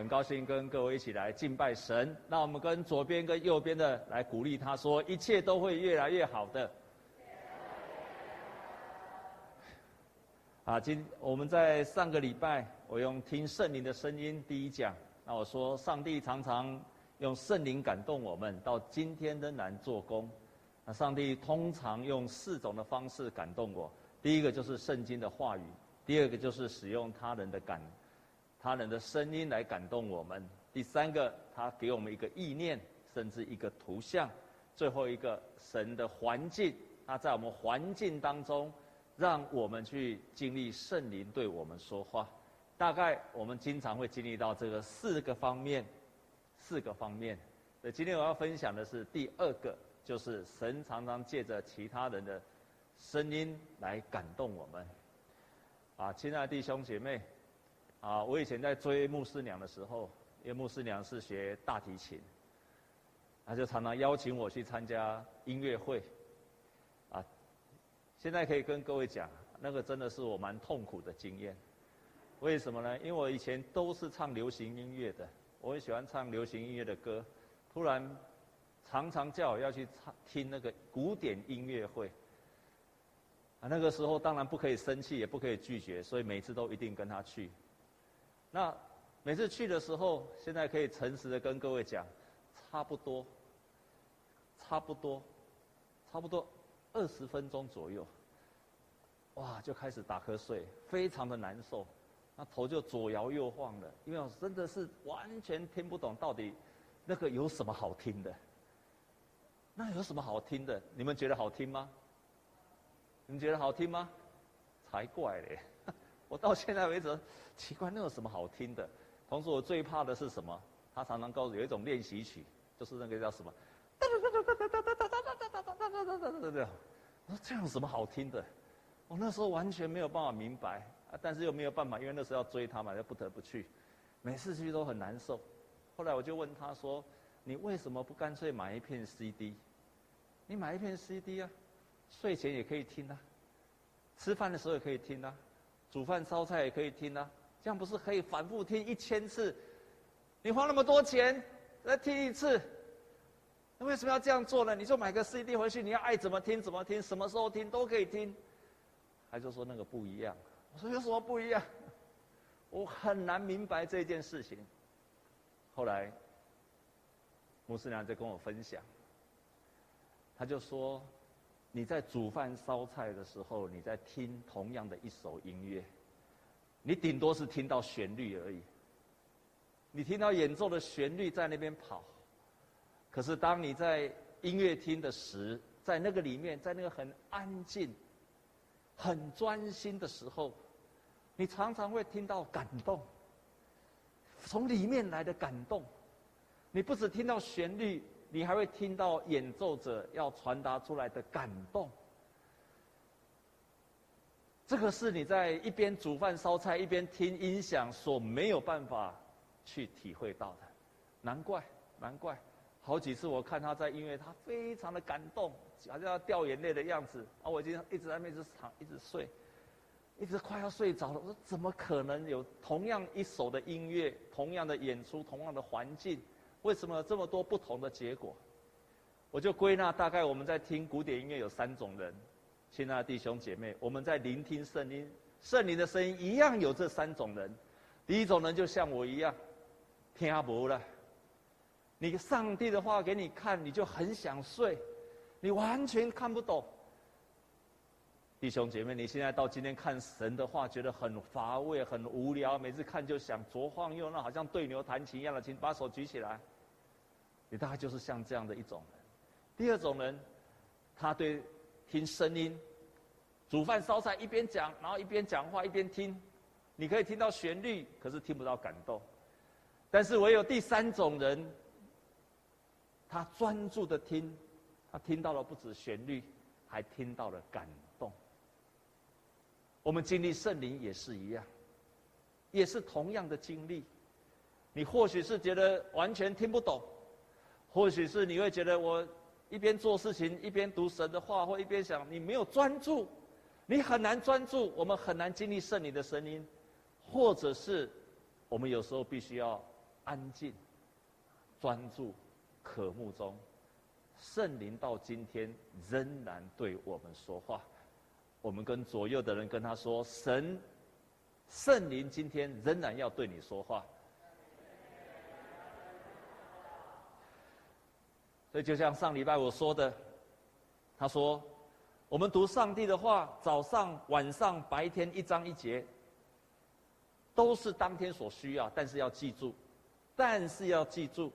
很高兴跟各位一起来敬拜神。那我们跟左边跟右边的来鼓励他说，一切都会越来越好的。啊，今我们在上个礼拜，我用听圣灵的声音第一讲，那我说上帝常常用圣灵感动我们，到今天仍然做工。那上帝通常用四种的方式感动我，第一个就是圣经的话语，第二个就是使用他人的感。他人的声音来感动我们。第三个，他给我们一个意念，甚至一个图像。最后一个，神的环境，他在我们环境当中，让我们去经历圣灵对我们说话。大概我们经常会经历到这个四个方面，四个方面。那今天我要分享的是第二个，就是神常常借着其他人的声音来感动我们。啊，亲爱的弟兄姐妹。啊，我以前在追牧师娘的时候，因为牧师娘是学大提琴，他就常常邀请我去参加音乐会。啊，现在可以跟各位讲，那个真的是我蛮痛苦的经验。为什么呢？因为我以前都是唱流行音乐的，我很喜欢唱流行音乐的歌，突然常常叫我要去唱听那个古典音乐会。啊，那个时候当然不可以生气，也不可以拒绝，所以每次都一定跟他去。那每次去的时候，现在可以诚实的跟各位讲，差不多，差不多，差不多二十分钟左右，哇，就开始打瞌睡，非常的难受，那头就左摇右晃的，因为我真的是完全听不懂到底那个有什么好听的，那有什么好听的？你们觉得好听吗？你们觉得好听吗？才怪嘞！我到现在为止，奇怪，那有什么好听的？同时，我最怕的是什么？他常常告诉有一种练习曲，就是那个叫什么？哒哒哒哒哒哒哒哒哒哒哒哒哒哒哒哒。我说这样有什么好听的？我那时候完全没有办法明白啊，但是又没有办法，因为那时候要追他嘛，就不得不去。每次去都很难受。后来我就问他说：“你为什么不干脆买一片 CD？你买一片 CD 啊，睡前也可以听啊，吃饭的时候也可以听啊。”煮饭烧菜也可以听啊，这样不是可以反复听一千次？你花那么多钱来听一次，那为什么要这样做呢？你就买个 CD 回去，你要爱怎么听怎么听，什么时候听都可以听。他就说那个不一样。我说有什么不一样？我很难明白这件事情。后来牧师娘在跟我分享，他就说。你在煮饭烧菜的时候，你在听同样的一首音乐，你顶多是听到旋律而已。你听到演奏的旋律在那边跑，可是当你在音乐厅的时，在那个里面，在那个很安静、很专心的时候，你常常会听到感动，从里面来的感动。你不只听到旋律。你还会听到演奏者要传达出来的感动，这个是你在一边煮饭烧菜一边听音响所没有办法去体会到的，难怪难怪，好几次我看他在音乐，他非常的感动，好像要掉眼泪的样子啊！我已经一直在那边一直躺一直睡，一直快要睡着了。我说怎么可能有同样一首的音乐，同样的演出，同样的环境？为什么这么多不同的结果？我就归纳，大概我们在听古典音乐有三种人，亲爱的弟兄姐妹，我们在聆听圣音，圣灵的声音一样有这三种人。第一种人就像我一样，听不了，你上帝的话给你看，你就很想睡，你完全看不懂。弟兄姐妹，你现在到今天看神的话，觉得很乏味、很无聊，每次看就想左晃右闹，好像对牛弹琴一样的，请把手举起来。你大概就是像这样的一种人。第二种人，他对听声音、煮饭烧菜一边讲，然后一边讲话一边听，你可以听到旋律，可是听不到感动。但是唯有第三种人，他专注的听，他听到了不止旋律，还听到了感动。我们经历圣灵也是一样，也是同样的经历。你或许是觉得完全听不懂，或许是你会觉得我一边做事情一边读神的话，或一边想你没有专注，你很难专注。我们很难经历圣灵的声音，或者是我们有时候必须要安静、专注、渴慕中，圣灵到今天仍然对我们说话。我们跟左右的人跟他说：“神，圣灵今天仍然要对你说话。”所以，就像上礼拜我说的，他说：“我们读上帝的话，早上、晚上、白天一章一节，都是当天所需要，但是要记住，但是要记住，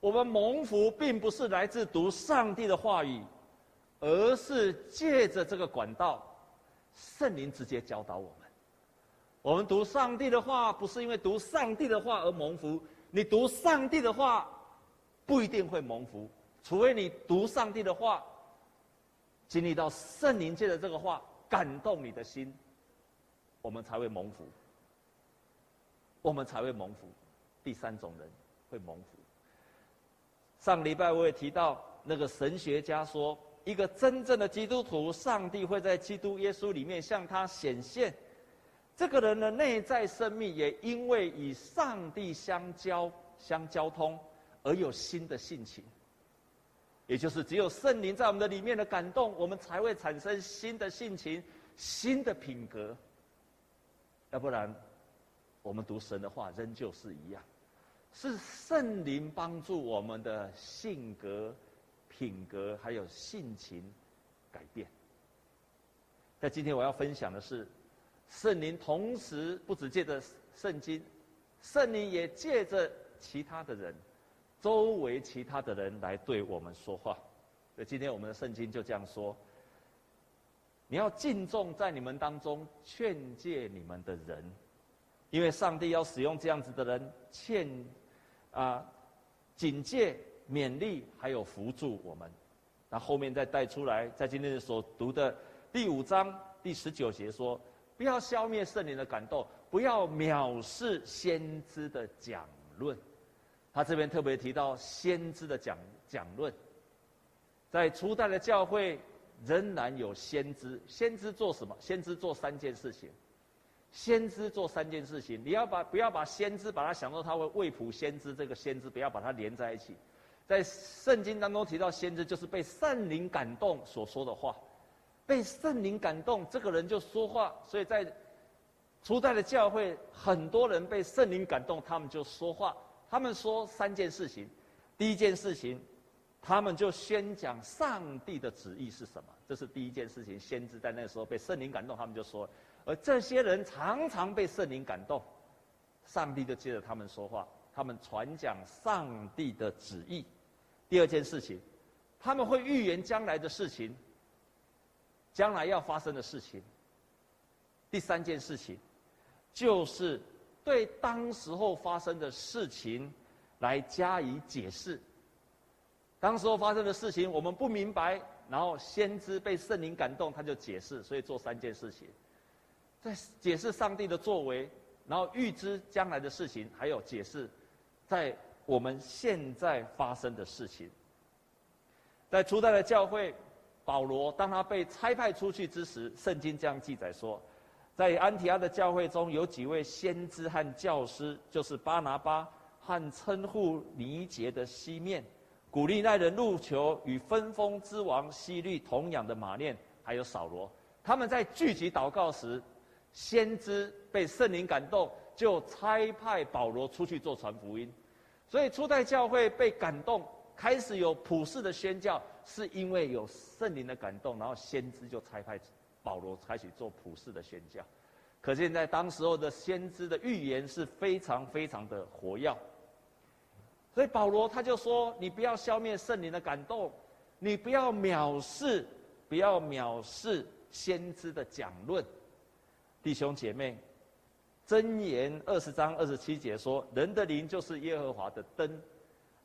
我们蒙福并不是来自读上帝的话语。”而是借着这个管道，圣灵直接教导我们。我们读上帝的话，不是因为读上帝的话而蒙福。你读上帝的话，不一定会蒙福，除非你读上帝的话，经历到圣灵借着这个话感动你的心，我们才会蒙福。我们才会蒙福。第三种人会蒙福。上礼拜我也提到，那个神学家说。一个真正的基督徒，上帝会在基督耶稣里面向他显现。这个人的内在生命也因为与上帝相交、相交通，而有新的性情。也就是只有圣灵在我们的里面的感动，我们才会产生新的性情、新的品格。要不然，我们读神的话仍旧是一样，是圣灵帮助我们的性格。品格还有性情改变。在今天我要分享的是，圣灵同时不只借着圣经，圣灵也借着其他的人，周围其他的人来对我们说话。所以今天我们的圣经就这样说：你要敬重在你们当中劝诫你们的人，因为上帝要使用这样子的人劝啊警戒。勉励还有扶助我们，那后面再带出来，在今天所读的第五章第十九节说：不要消灭圣灵的感动，不要藐视先知的讲论。他这边特别提到先知的讲讲论，在初代的教会仍然有先知，先知做什么？先知做三件事情。先知做三件事情，你要把不要把先知把他想作他为未卜先知，这个先知不要把它连在一起。在圣经当中提到先知，就是被圣灵感动所说的话，被圣灵感动，这个人就说话。所以在初代的教会，很多人被圣灵感动，他们就说话。他们说三件事情，第一件事情，他们就宣讲上帝的旨意是什么，这是第一件事情。先知在那时候被圣灵感动，他们就说，而这些人常常被圣灵感动，上帝就接着他们说话。他们传讲上帝的旨意。第二件事情，他们会预言将来的事情，将来要发生的事情。第三件事情，就是对当时候发生的事情来加以解释。当时候发生的事情我们不明白，然后先知被圣灵感动，他就解释，所以做三件事情，在解释上帝的作为，然后预知将来的事情，还有解释。在我们现在发生的事情，在初代的教会，保罗当他被差派出去之时，圣经这样记载说，在安提阿的教会中有几位先知和教师，就是巴拿巴和称呼尼结的西面，古利奈人路求与分封之王西律同养的马念，还有扫罗，他们在聚集祷告时，先知被圣灵感动。就差派保罗出去做传福音，所以初代教会被感动，开始有普世的宣教，是因为有圣灵的感动，然后先知就差派保罗开始做普世的宣教。可见在当时候的先知的预言是非常非常的活跃。所以保罗他就说：“你不要消灭圣灵的感动，你不要藐视，不要藐视先知的讲论，弟兄姐妹。”箴言二十章二十七节说：“人的灵就是耶和华的灯，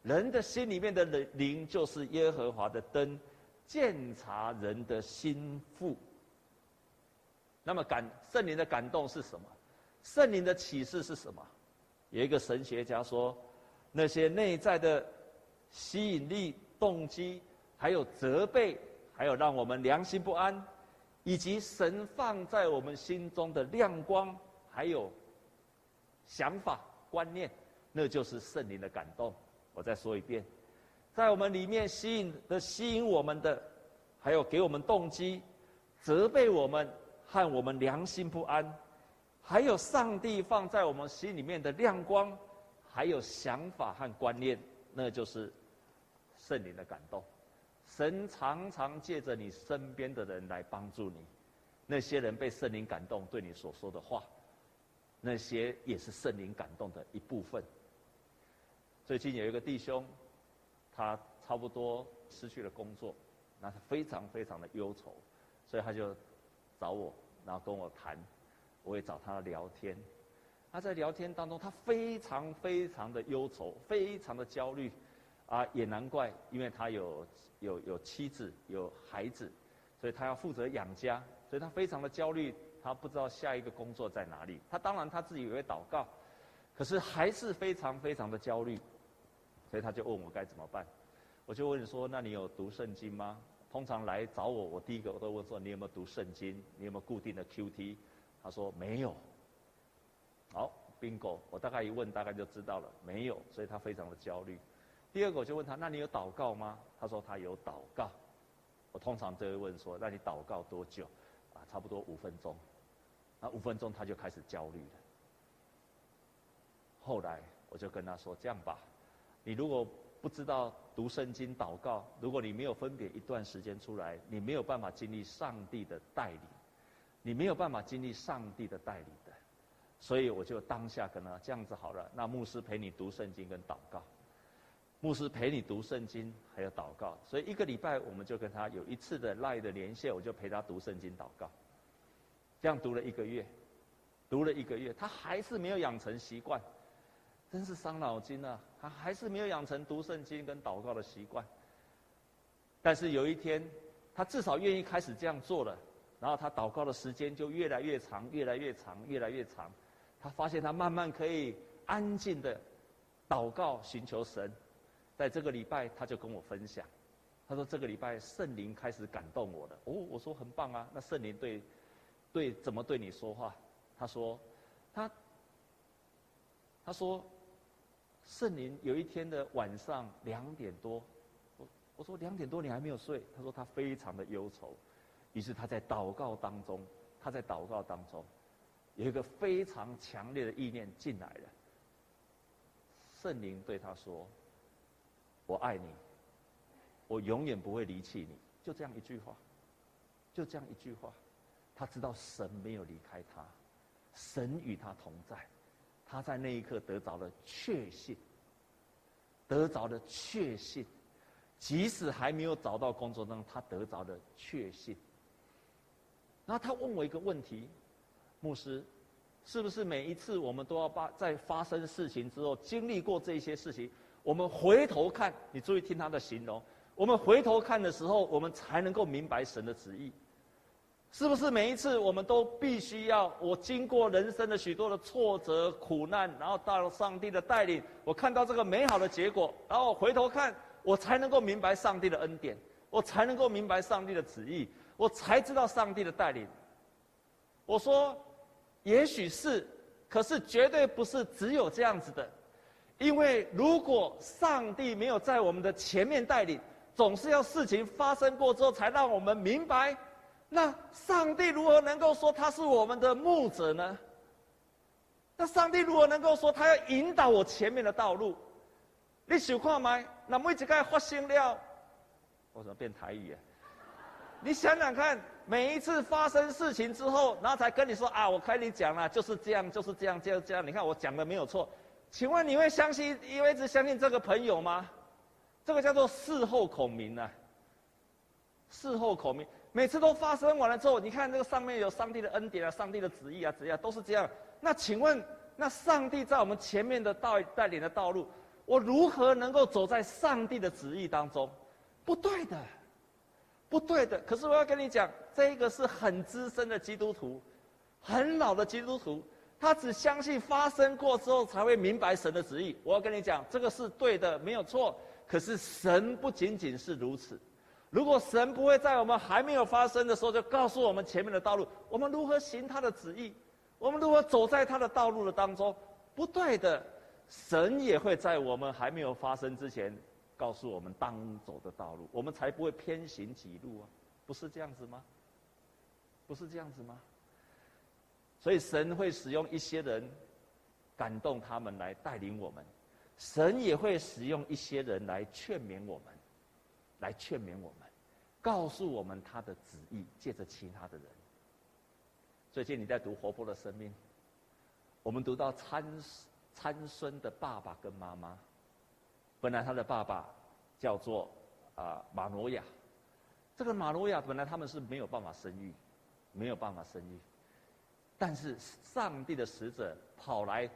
人的心里面的灵就是耶和华的灯，鉴察人的心腹。”那么感圣灵的感动是什么？圣灵的启示是什么？有一个神学家说，那些内在的吸引力、动机，还有责备，还有让我们良心不安，以及神放在我们心中的亮光。还有想法、观念，那就是圣灵的感动。我再说一遍，在我们里面吸引的、吸引我们的，还有给我们动机、责备我们和我们良心不安，还有上帝放在我们心里面的亮光，还有想法和观念，那就是圣灵的感动。神常常借着你身边的人来帮助你，那些人被圣灵感动，对你所说的话，那些也是圣灵感动的一部分。最近有一个弟兄，他差不多失去了工作，那他非常非常的忧愁，所以他就找我，然后跟我谈，我也找他聊天。他在聊天当中，他非常非常的忧愁，非常的焦虑，啊，也难怪，因为他有有有妻子有孩子，所以他要负责养家，所以他非常的焦虑，他不知道下一个工作在哪里。他当然他自己也会祷告，可是还是非常非常的焦虑。所以他就问我该怎么办，我就问说：那你有读圣经吗？通常来找我，我第一个我都问说：你有没有读圣经？你有没有固定的 QT？他说没有。好，bingo，我大概一问，大概就知道了，没有。所以他非常的焦虑。第二个我就问他：那你有祷告吗？他说他有祷告。我通常就会问说：那你祷告多久？啊，差不多五分钟。那五分钟他就开始焦虑了。后来我就跟他说：这样吧。你如果不知道读圣经、祷告，如果你没有分别一段时间出来，你没有办法经历上帝的带领，你没有办法经历上帝的带领的。所以我就当下跟他这样子好了，那牧师陪你读圣经跟祷告，牧师陪你读圣经还有祷告，所以一个礼拜我们就跟他有一次的赖的连线，我就陪他读圣经、祷告，这样读了一个月，读了一个月，他还是没有养成习惯。真是伤脑筋啊！他还是没有养成读圣经跟祷告的习惯。但是有一天，他至少愿意开始这样做了，然后他祷告的时间就越来越长，越来越长，越来越长。他发现他慢慢可以安静的祷告寻求神。在这个礼拜，他就跟我分享，他说这个礼拜圣灵开始感动我了。哦，我说很棒啊！那圣灵对对怎么对你说话？他说他他说。圣灵有一天的晚上两点多，我我说两点多你还没有睡，他说他非常的忧愁，于是他在祷告当中，他在祷告当中，有一个非常强烈的意念进来了。圣灵对他说：“我爱你，我永远不会离弃你。”就这样一句话，就这样一句话，他知道神没有离开他，神与他同在。他在那一刻得着了确信，得着了确信，即使还没有找到工作当中，他得着了确信。然后他问我一个问题，牧师，是不是每一次我们都要把在发生事情之后，经历过这些事情，我们回头看，你注意听他的形容，我们回头看的时候，我们才能够明白神的旨意。是不是每一次我们都必须要我经过人生的许多的挫折、苦难，然后到了上帝的带领，我看到这个美好的结果，然后回头看，我才能够明白上帝的恩典，我才能够明白上帝的旨意，我才知道上帝的带领。我说，也许是，可是绝对不是只有这样子的，因为如果上帝没有在我们的前面带领，总是要事情发生过之后才让我们明白。那上帝如何能够说他是我们的牧者呢？那上帝如何能够说他要引导我前面的道路？你想看吗？那每一次发生了，我怎么变台语啊？你想想看，每一次发生事情之后，然后才跟你说啊，我跟你讲了，就是这样，就是这样，就是这样。你看我讲的没有错，请问你会相信，你会一直相信这个朋友吗？这个叫做事后孔明啊。事后孔明。每次都发生完了之后，你看这个上面有上帝的恩典啊，上帝的旨意啊，怎样都是这样。那请问，那上帝在我们前面的道带领的道路，我如何能够走在上帝的旨意当中？不对的，不对的。可是我要跟你讲，这个是很资深的基督徒，很老的基督徒，他只相信发生过之后才会明白神的旨意。我要跟你讲，这个是对的，没有错。可是神不仅仅是如此。如果神不会在我们还没有发生的时候就告诉我们前面的道路，我们如何行他的旨意？我们如何走在他的道路的当中？不对的，神也会在我们还没有发生之前，告诉我们当走的道路，我们才不会偏行己路啊！不是这样子吗？不是这样子吗？所以神会使用一些人，感动他们来带领我们；神也会使用一些人来劝勉我们，来劝勉我们，告诉我们他的旨意，借着其他的人。最近你在读《活泼的生命》，我们读到参参孙的爸爸跟妈妈，本来他的爸爸叫做啊马挪亚，这个马挪亚本来他们是没有办法生育，没有办法生育，但是上帝的使者跑来，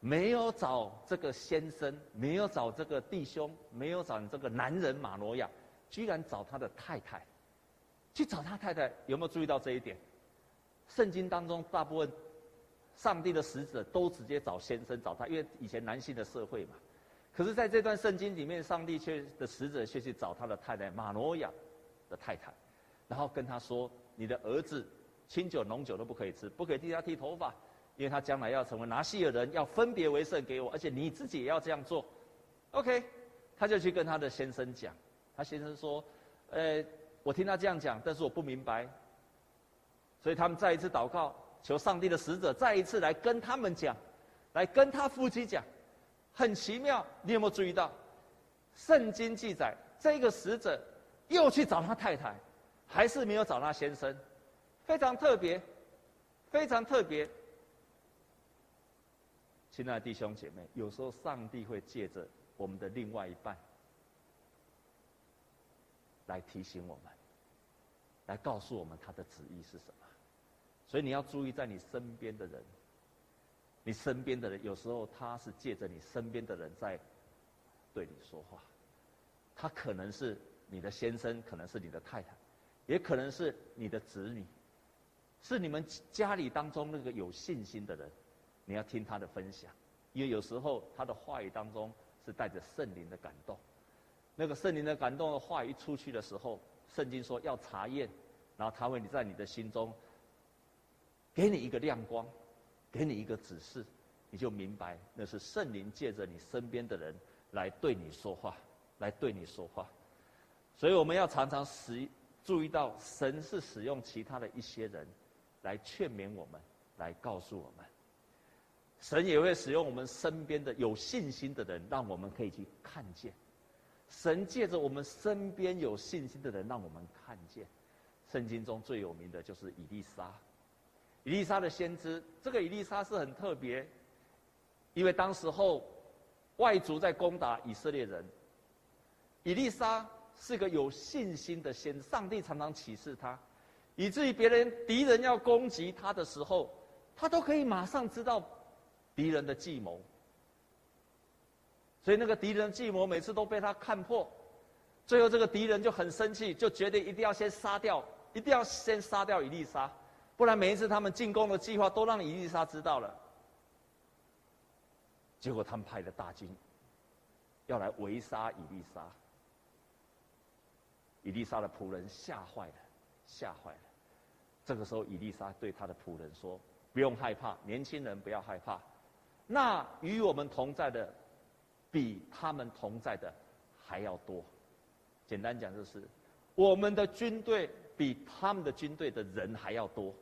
没有找这个先生，没有找这个弟兄，没有找这个男人马挪亚，居然找他的太太，去找他太太，有没有注意到这一点？圣经当中大部分，上帝的使者都直接找先生找他，因为以前男性的社会嘛。可是在这段圣经里面，上帝却的使者却去找他的太太玛挪亚的太太，然后跟他说：“你的儿子清酒浓酒都不可以吃，不可以替他剃头发，因为他将来要成为拿细耳人，要分别为圣给我，而且你自己也要这样做。”OK，他就去跟他的先生讲，他先生说：“呃，我听他这样讲，但是我不明白。”所以他们再一次祷告，求上帝的使者再一次来跟他们讲，来跟他夫妻讲，很奇妙。你有没有注意到？圣经记载，这个使者又去找他太太，还是没有找他先生，非常特别，非常特别。亲爱的弟兄姐妹，有时候上帝会借着我们的另外一半来提醒我们，来告诉我们他的旨意是什么。所以你要注意，在你身边的人，你身边的人有时候他是借着你身边的人在对你说话，他可能是你的先生，可能是你的太太，也可能是你的子女，是你们家里当中那个有信心的人，你要听他的分享，因为有时候他的话语当中是带着圣灵的感动，那个圣灵的感动的话一出去的时候，圣经说要查验，然后他会你在你的心中。给你一个亮光，给你一个指示，你就明白那是圣灵借着你身边的人来对你说话，来对你说话。所以我们要常常使注意到，神是使用其他的一些人来劝勉我们，来告诉我们。神也会使用我们身边的有信心的人，让我们可以去看见。神借着我们身边有信心的人，让我们看见。圣经中最有名的就是以利沙。以利沙的先知，这个以利沙是很特别，因为当时候外族在攻打以色列人，以利沙是个有信心的先知，上帝常常启示他，以至于别人敌人要攻击他的时候，他都可以马上知道敌人的计谋，所以那个敌人的计谋每次都被他看破，最后这个敌人就很生气，就决定一定要先杀掉，一定要先杀掉伊丽莎。不然每一次他们进攻的计划都让伊丽莎知道了，结果他们派了大军，要来围杀伊丽莎，伊丽莎的仆人吓坏了，吓坏了。这个时候，伊丽莎对他的仆人说：“不用害怕，年轻人不要害怕。那与我们同在的，比他们同在的还要多。简单讲就是，我们的军队比他们的军队的人还要多。”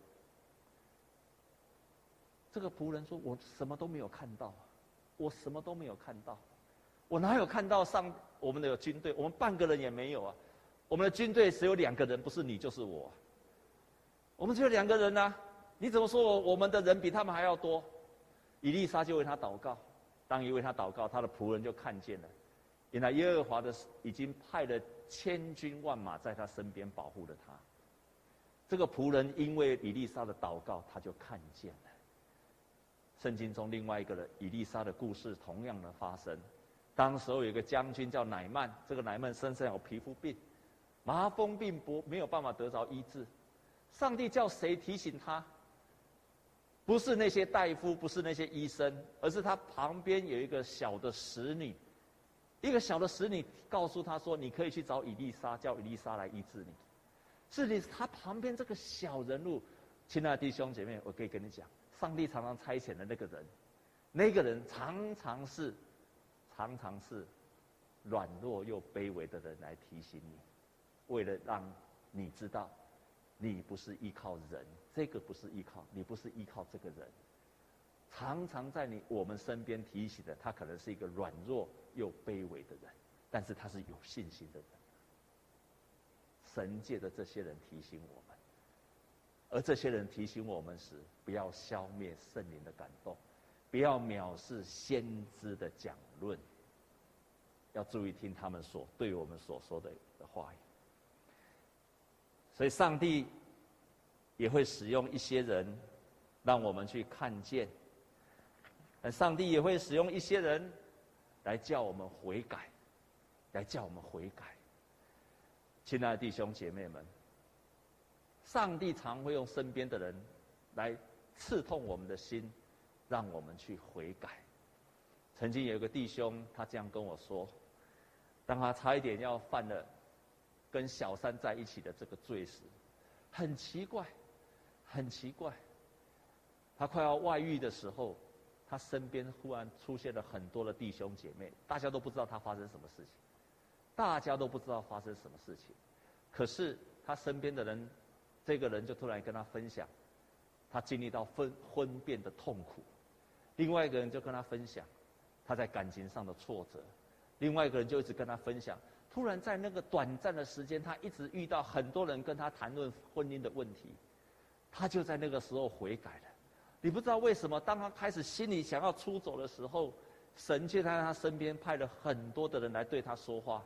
这个仆人说：“我什么都没有看到，我什么都没有看到，我哪有看到上我们的军队？我们半个人也没有啊！我们的军队只有两个人，不是你就是我。我们只有两个人呐、你怎么说我我们的人比他们还要多？”以利莎就为他祷告，当一为他祷告，他的仆人就看见了，原来耶和华的已经派了千军万马在他身边保护了他。这个仆人因为以利沙的祷告，他就看见了。圣经中另外一个人以利沙的故事同样的发生。当时候有一个将军叫乃曼，这个乃曼身上有皮肤病，麻风病不没有办法得着医治。上帝叫谁提醒他？不是那些大夫，不是那些医生，而是他旁边有一个小的使女，一个小的使女告诉他说：“你可以去找伊丽莎，叫伊丽莎来医治你。”是你他旁边这个小人物，亲爱的弟兄姐妹，我可以跟你讲。上帝常常差遣的那个人，那个人常常是，常常是软弱又卑微的人来提醒你，为了让你知道，你不是依靠人，这个不是依靠，你不是依靠这个人。常常在你我们身边提醒的，他可能是一个软弱又卑微的人，但是他是有信心的人。神界的这些人提醒我们，而这些人提醒我们时，不要消灭圣灵的感动，不要藐视先知的讲论，要注意听他们所对我们所说的的话语。所以，上帝也会使用一些人，让我们去看见。上帝也会使用一些人，来叫我们悔改，来叫我们悔改。亲爱的弟兄姐妹们，上帝常会用身边的人，来刺痛我们的心，让我们去悔改。曾经有一个弟兄，他这样跟我说：当他差一点要犯了跟小三在一起的这个罪时，很奇怪，很奇怪，他快要外遇的时候。他身边忽然出现了很多的弟兄姐妹，大家都不知道他发生什么事情，大家都不知道发生什么事情，可是他身边的人，这个人就突然跟他分享，他经历到分婚变的痛苦，另外一个人就跟他分享，他在感情上的挫折，另外一个人就一直跟他分享，突然在那个短暂的时间，他一直遇到很多人跟他谈论婚姻的问题，他就在那个时候悔改了。你不知道为什么，当他开始心里想要出走的时候，神却在他身边派了很多的人来对他说话，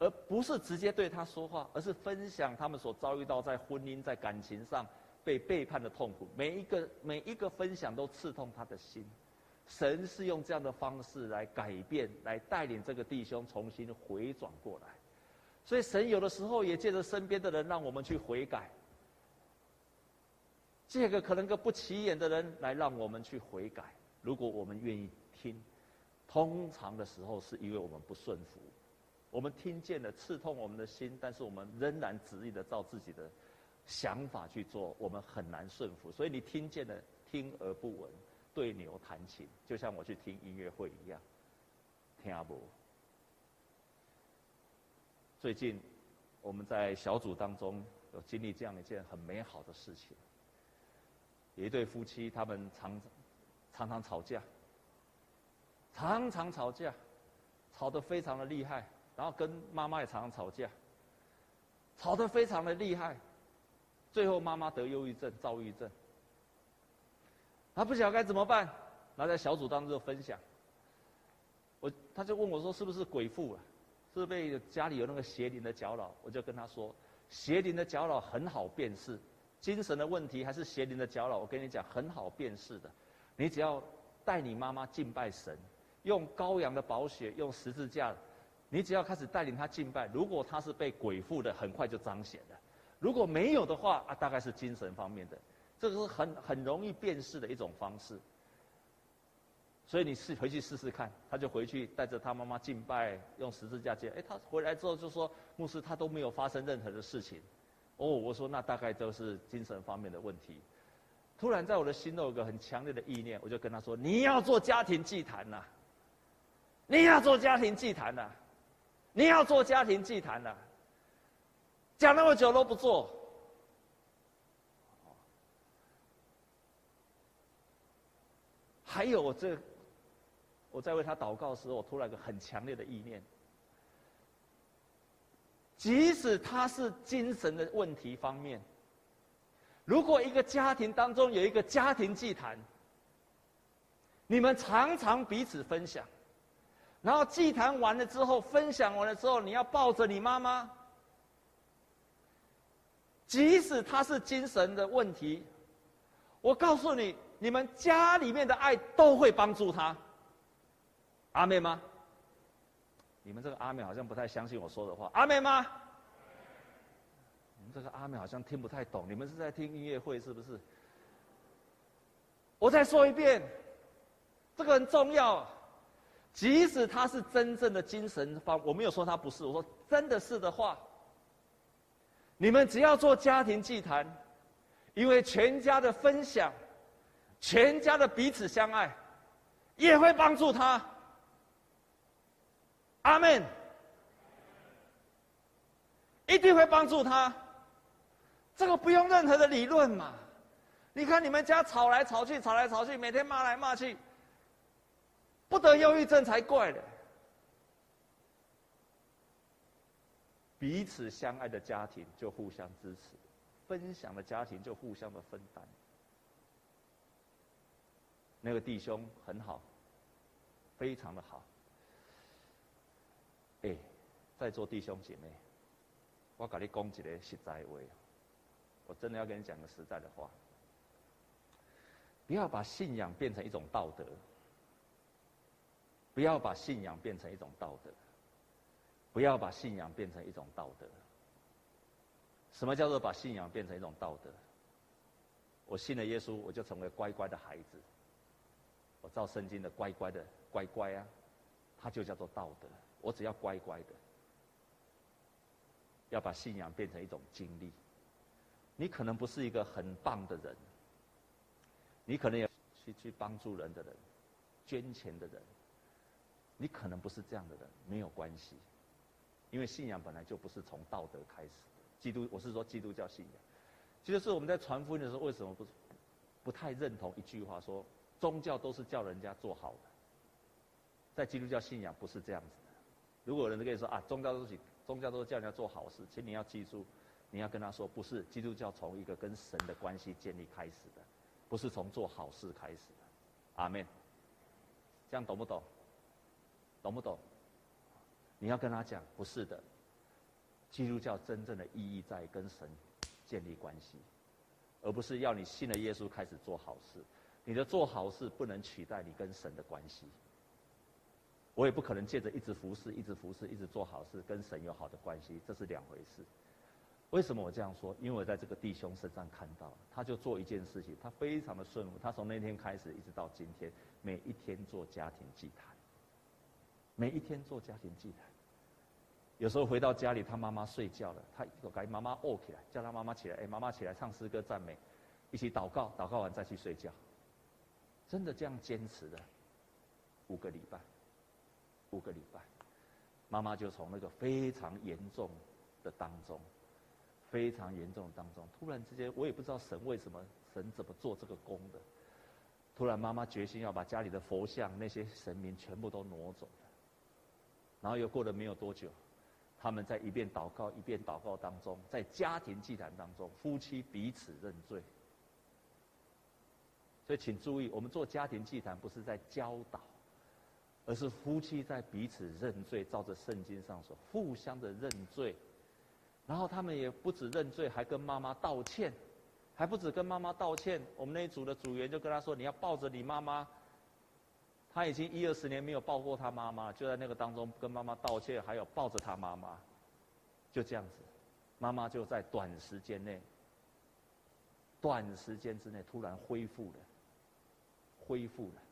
而不是直接对他说话，而是分享他们所遭遇到在婚姻、在感情上被背叛的痛苦。每一个每一个分享都刺痛他的心。神是用这样的方式来改变、来带领这个弟兄重新回转过来。所以神有的时候也借着身边的人，让我们去悔改。借个可能个不起眼的人来让我们去悔改，如果我们愿意听，通常的时候是因为我们不顺服，我们听见了刺痛我们的心，但是我们仍然执意的照自己的想法去做，我们很难顺服。所以你听见了，听而不闻，对牛弹琴，就像我去听音乐会一样，听不。最近我们在小组当中有经历这样一件很美好的事情。有一对夫妻，他们常常常吵架，常常吵架，吵得非常的厉害，然后跟妈妈也常常吵架，吵得非常的厉害，最后妈妈得忧郁症、躁郁症，他不晓得该怎么办，然后在小组当中就分享，我他就问我说：“是不是鬼附了？是不是被家里有那个邪灵的搅扰？”我就跟他说：“邪灵的搅扰很好辨识。”精神的问题还是邪灵的搅扰，我跟你讲很好辨识的。你只要带你妈妈敬拜神，用羔羊的宝血，用十字架，你只要开始带领她敬拜。如果她是被鬼附的，很快就彰显了；如果没有的话，啊，大概是精神方面的。这个是很很容易辨识的一种方式。所以你试回去试试看，他就回去带着他妈妈敬拜，用十字架接。哎，他回来之后就说：“牧师，他都没有发生任何的事情。”哦，我说那大概都是精神方面的问题。突然在我的心中有个很强烈的意念，我就跟他说：“你要做家庭祭坛呐！你要做家庭祭坛呐！你要做家庭祭坛呐！讲那么久都不做。”还有我这，我在为他祷告时候，我突然有个很强烈的意念。即使他是精神的问题方面，如果一个家庭当中有一个家庭祭坛，你们常常彼此分享，然后祭坛完了之后，分享完了之后，你要抱着你妈妈，即使他是精神的问题，我告诉你，你们家里面的爱都会帮助他。阿妹吗？你们这个阿妹好像不太相信我说的话，阿妹吗？你们这个阿妹好像听不太懂，你们是在听音乐会是不是？我再说一遍，这个很重要。即使他是真正的精神方，我没有说他不是，我说真的是的话，你们只要做家庭祭坛，因为全家的分享，全家的彼此相爱，也会帮助他。阿门。一定会帮助他。这个不用任何的理论嘛？你看你们家吵来吵去，吵来吵去，每天骂来骂去，不得忧郁症才怪呢。彼此相爱的家庭就互相支持，分享的家庭就互相的分担。那个弟兄很好，非常的好。哎，在座弟兄姐妹，我跟你讲一个实在话，我真的要跟你讲个实在的话，不要把信仰变成一种道德，不要把信仰变成一种道德。不要把信仰变成一种道德。什么叫做把信仰变成一种道德？我信了耶稣，我就成为乖乖的孩子。我照圣经的乖乖的乖乖啊，它就叫做道德。我只要乖乖的。要把信仰变成一种经历。你可能不是一个很棒的人，你可能也去去帮助人的人，捐钱的人，你可能不是这样的人，没有关系。因为信仰本来就不是从道德开始，基督我是说基督教信仰，其实是我们在传福音的时候，为什么不不太认同一句话说，宗教都是叫人家做好的，在基督教信仰不是这样子的。如果有人跟你说啊，宗教都是宗教都是叫人家做好事，请你要记住，你要跟他说，不是基督教从一个跟神的关系建立开始的，不是从做好事开始的。阿门。这样懂不懂？懂不懂？你要跟他讲，不是的，基督教真正的意义在跟神建立关系，而不是要你信了耶稣开始做好事。你的做好事不能取代你跟神的关系。我也不可能借着一直服侍、一直服侍、一直做好事，跟神有好的关系，这是两回事。为什么我这样说？因为我在这个弟兄身上看到，他就做一件事情，他非常的顺服。他从那天开始一直到今天，每一天做家庭祭坛。每一天做家庭祭坛，有时候回到家里，他妈妈睡觉了，他就给妈妈哦起来，叫他妈妈起来，哎，妈妈起来唱诗歌赞美，一起祷告，祷告完再去睡觉。真的这样坚持的，五个礼拜，五个礼拜，妈妈就从那个非常严重的当中，非常严重的当中，突然之间，我也不知道神为什么，神怎么做这个工的，突然妈妈决心要把家里的佛像那些神明全部都挪走了。然后又过了没有多久，他们在一边祷告一边祷告当中，在家庭祭坛当中，夫妻彼此认罪。所以请注意，我们做家庭祭坛不是在教导，而是夫妻在彼此认罪，照着圣经上说，互相的认罪。然后他们也不止认罪，还跟妈妈道歉，还不止跟妈妈道歉。我们那一组的组员就跟他说：“你要抱着你妈妈。”他已经一二十年没有抱过他妈妈，就在那个当中跟妈妈道歉，还有抱着他妈妈，就这样子，妈妈就在短时间内，短时间之内突然恢复了，恢复了，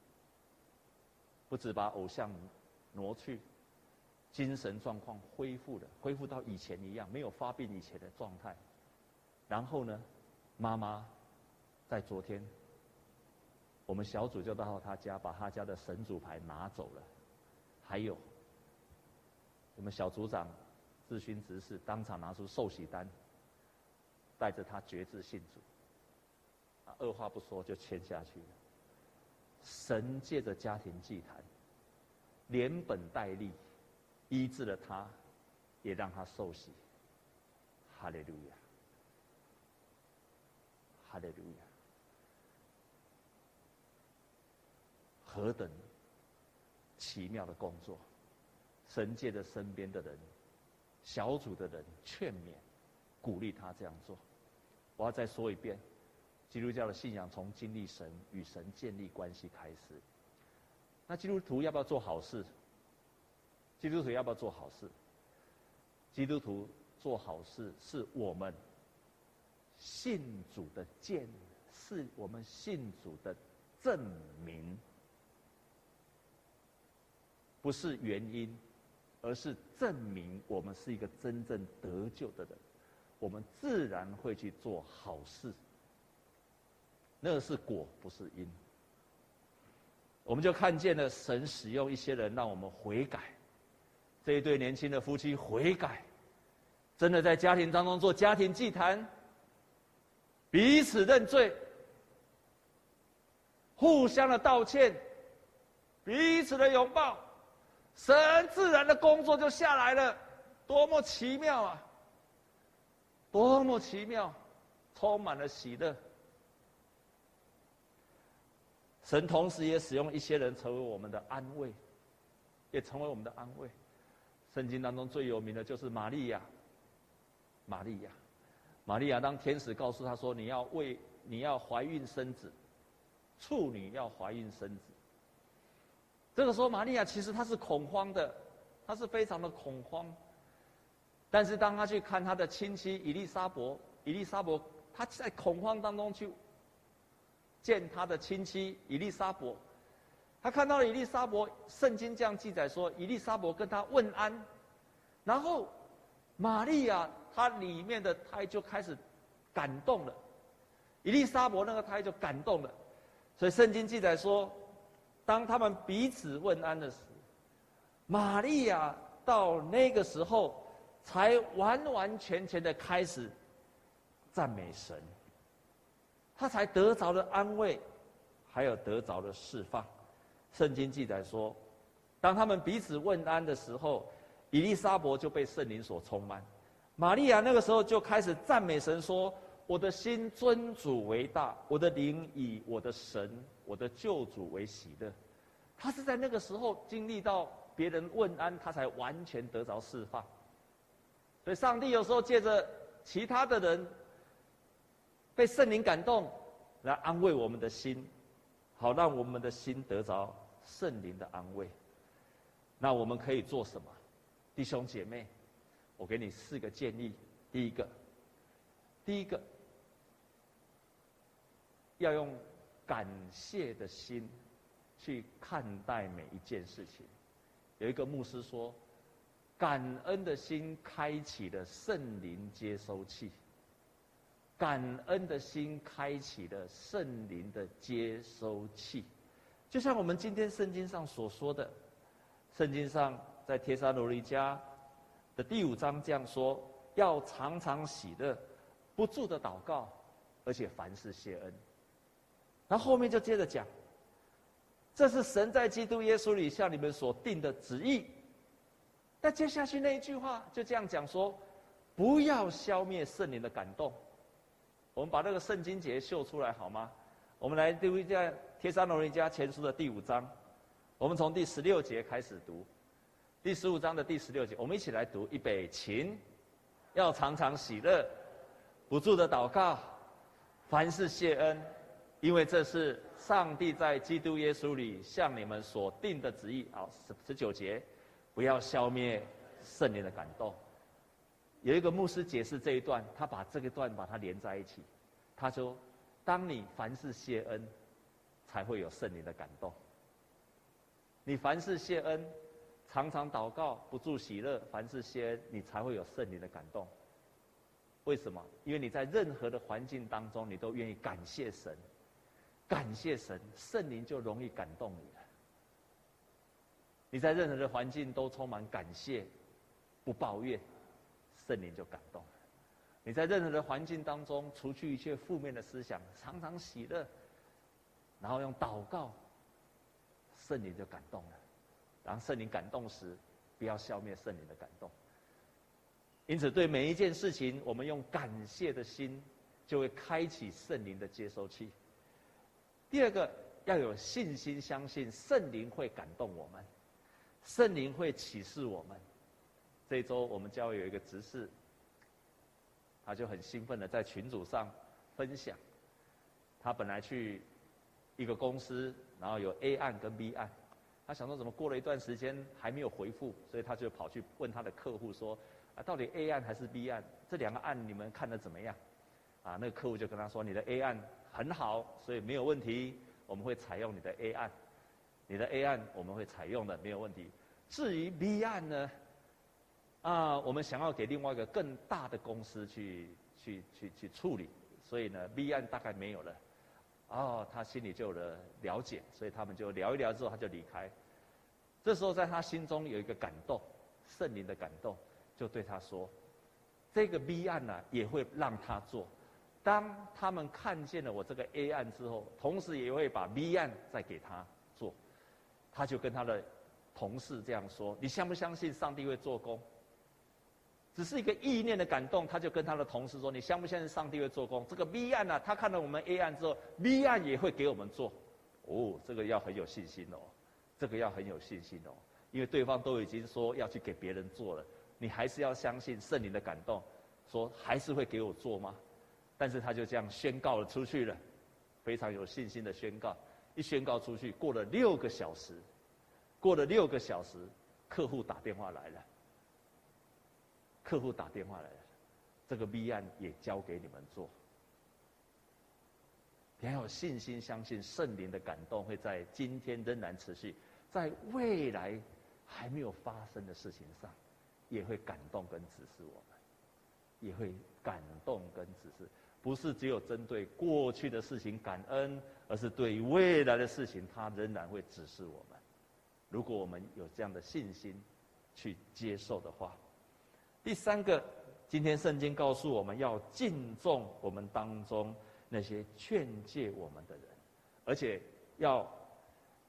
不止把偶像挪去，精神状况恢复了，恢复到以前一样，没有发病以前的状态。然后呢，妈妈在昨天。我们小组就到他家，把他家的神主牌拿走了，还有我们小组长志勋执事当场拿出受洗单，带着他决志信主，啊，二话不说就签下去了。神借着家庭祭坛，连本带利医治了他，也让他受洗。哈利路亚，哈利路亚。何等奇妙的工作！神借着身边的人、小组的人劝勉、鼓励他这样做。我要再说一遍：基督教的信仰从经历神与神建立关系开始。那基督徒要不要做好事？基督徒要不要做好事？基督徒做好事是我们信主的见，是我们信主的证明。不是原因，而是证明我们是一个真正得救的人，我们自然会去做好事。那是果，不是因。我们就看见了神使用一些人让我们悔改。这一对年轻的夫妻悔改，真的在家庭当中做家庭祭坛，彼此认罪，互相的道歉，彼此的拥抱，神自然的工作就下来了，多么奇妙啊！多么奇妙，充满了喜乐。神同时也使用一些人成为我们的安慰，也成为我们的安慰。圣经当中最有名的就是玛利亚。玛利亚，玛利亚当天使告诉她说：“你要为你要怀孕生子，处女要怀孕生子。”这个时候，玛利亚其实她是恐慌的，她是非常的恐慌。但是当她去看她的亲戚伊丽莎伯，伊丽莎伯她在恐慌当中去。见他的亲戚伊丽莎伯，他看到了伊丽莎伯，圣经这样记载说，伊丽莎伯跟他问安，然后玛利亚她里面的胎就开始感动了，伊丽莎伯那个胎就感动了，所以圣经记载说，当他们彼此问安的时，玛利亚到那个时候才完完全全的开始赞美神。他才得着了安慰，还有得着了释放。圣经记载说，当他们彼此问安的时候，以利沙伯就被圣灵所充满。玛利亚那个时候就开始赞美神，说：“我的心尊主为大，我的灵以我的神、我的救主为喜乐。”他是在那个时候经历到别人问安，他才完全得着释放。所以，上帝有时候借着其他的人。被圣灵感动，来安慰我们的心，好让我们的心得着圣灵的安慰。那我们可以做什么？弟兄姐妹，我给你四个建议。第一个，第一个，要用感谢的心去看待每一件事情。有一个牧师说，感恩的心开启了圣灵接收器。感恩的心开启了圣灵的接收器，就像我们今天圣经上所说的，圣经上在帖撒罗尼迦的第五章这样说：要常常喜乐，不住的祷告，而且凡事谢恩。然后后面就接着讲，这是神在基督耶稣里向你们所定的旨意。那接下去那一句话就这样讲说：不要消灭圣灵的感动。我们把那个圣经节秀出来好吗？我们来读一下《帖撒罗尼家前书》的第五章，我们从第十六节开始读，第十五章的第十六节，我们一起来读。预备起，要常常喜乐，不住的祷告，凡事谢恩，因为这是上帝在基督耶稣里向你们所定的旨意。好，十十九节，不要消灭圣灵的感动。有一个牧师解释这一段，他把这个段把它连在一起。他说：“当你凡事谢恩，才会有圣灵的感动。你凡事谢恩，常常祷告，不住喜乐，凡事谢恩，你才会有圣灵的感动。为什么？因为你在任何的环境当中，你都愿意感谢神，感谢神，圣灵就容易感动你了。你在任何的环境都充满感谢，不抱怨。”圣灵就感动了，你在任何的环境当中，除去一切负面的思想，常常喜乐，然后用祷告，圣灵就感动了。当圣灵感动时，不要消灭圣灵的感动。因此，对每一件事情，我们用感谢的心，就会开启圣灵的接收器。第二个，要有信心，相信圣灵会感动我们，圣灵会启示我们。这一周我们教会有一个执事，他就很兴奋的在群组上分享，他本来去一个公司，然后有 A 案跟 B 案，他想说怎么过了一段时间还没有回复，所以他就跑去问他的客户说，啊到底 A 案还是 B 案？这两个案你们看的怎么样？啊那个客户就跟他说，你的 A 案很好，所以没有问题，我们会采用你的 A 案，你的 A 案我们会采用的没有问题。至于 B 案呢？啊，我们想要给另外一个更大的公司去去去去处理，所以呢，B 案大概没有了。哦，他心里就有了了解，所以他们就聊一聊之后，他就离开。这时候在他心中有一个感动，圣灵的感动，就对他说：“这个 B 案呢，也会让他做。当他们看见了我这个 A 案之后，同时也会把 B 案再给他做。”他就跟他的同事这样说：“你相不相信上帝会做工？”只是一个意念的感动，他就跟他的同事说：“你相不相信上帝会做工？这个 B 案呢、啊，他看到我们 A 案之后，B 案也会给我们做。哦，这个要很有信心哦，这个要很有信心哦，因为对方都已经说要去给别人做了，你还是要相信圣灵的感动，说还是会给我做吗？但是他就这样宣告了出去了，非常有信心的宣告。一宣告出去，过了六个小时，过了六个小时，客户打电话来了。”客户打电话来，这个 B 案也交给你们做。你要有信心，相信圣灵的感动会在今天仍然持续，在未来还没有发生的事情上，也会感动跟指示我们，也会感动跟指示，不是只有针对过去的事情感恩，而是对于未来的事情，他仍然会指示我们。如果我们有这样的信心去接受的话。第三个，今天圣经告诉我们要敬重我们当中那些劝诫我们的人，而且要，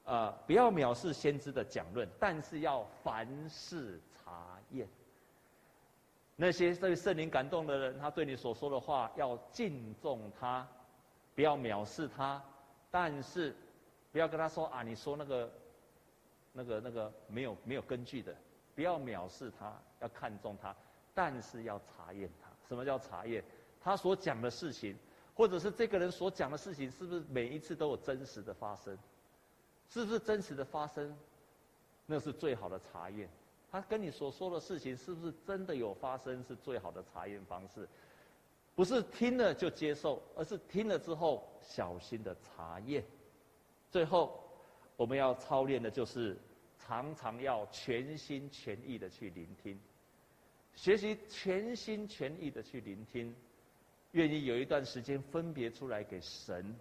呃，不要藐视先知的讲论，但是要凡事查验。那些被圣灵感动的人，他对你所说的话要敬重他，不要藐视他，但是不要跟他说啊，你说那个，那个那个没有没有根据的，不要藐视他，要看重他。但是要查验他，什么叫查验？他所讲的事情，或者是这个人所讲的事情，是不是每一次都有真实的发生？是不是真实的发生？那是最好的查验。他跟你所说的事情，是不是真的有发生？是最好的查验方式。不是听了就接受，而是听了之后小心的查验。最后，我们要操练的就是常常要全心全意的去聆听。学习全心全意的去聆听，愿意有一段时间分别出来给神，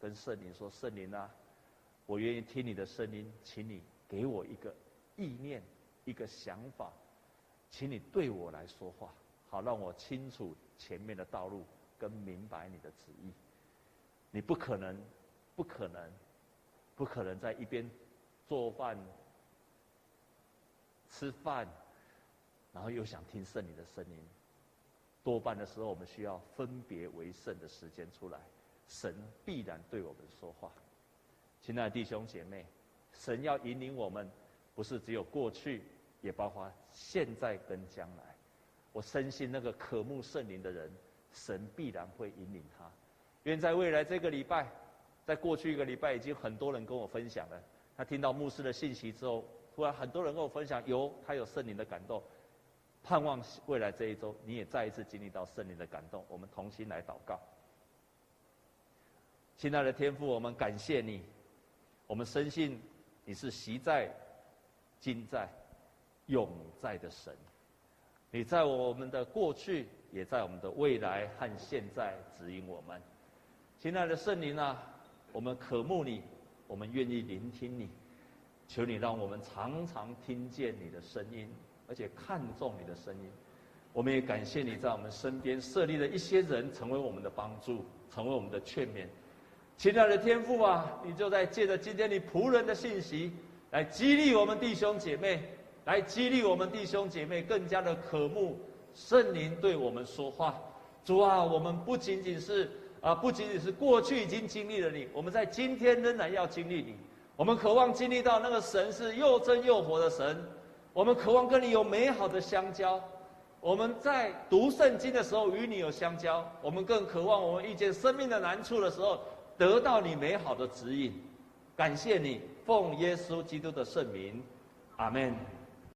跟圣灵说：“圣灵啊，我愿意听你的声音，请你给我一个意念，一个想法，请你对我来说话，好让我清楚前面的道路，跟明白你的旨意。你不可能，不可能，不可能在一边做饭、吃饭。”然后又想听圣灵的声音，多半的时候我们需要分别为圣的时间出来，神必然对我们说话。亲爱的弟兄姐妹，神要引领我们，不是只有过去，也包括现在跟将来。我深信那个渴慕圣灵的人，神必然会引领他。愿在未来这个礼拜，在过去一个礼拜已经很多人跟我分享了，他听到牧师的信息之后，突然很多人跟我分享，有他有圣灵的感动。盼望未来这一周，你也再一次经历到圣灵的感动。我们同心来祷告。亲爱的天父，我们感谢你，我们深信你是昔在、今在、永在的神。你在我们的过去，也在我们的未来和现在指引我们。亲爱的圣灵啊，我们渴慕你，我们愿意聆听你。求你让我们常常听见你的声音。而且看重你的声音，我们也感谢你在我们身边设立了一些人，成为我们的帮助，成为我们的劝勉。亲爱的天父啊，你就在借着今天你仆人的信息，来激励我们弟兄姐妹，来激励我们弟兄姐妹更加的渴慕圣灵对我们说话。主啊，我们不仅仅是啊，不仅仅是过去已经经历了你，我们在今天仍然要经历你。我们渴望经历到那个神是又真又活的神。我们渴望跟你有美好的相交，我们在读圣经的时候与你有相交，我们更渴望我们遇见生命的难处的时候得到你美好的指引。感谢你，奉耶稣基督的圣名，阿门。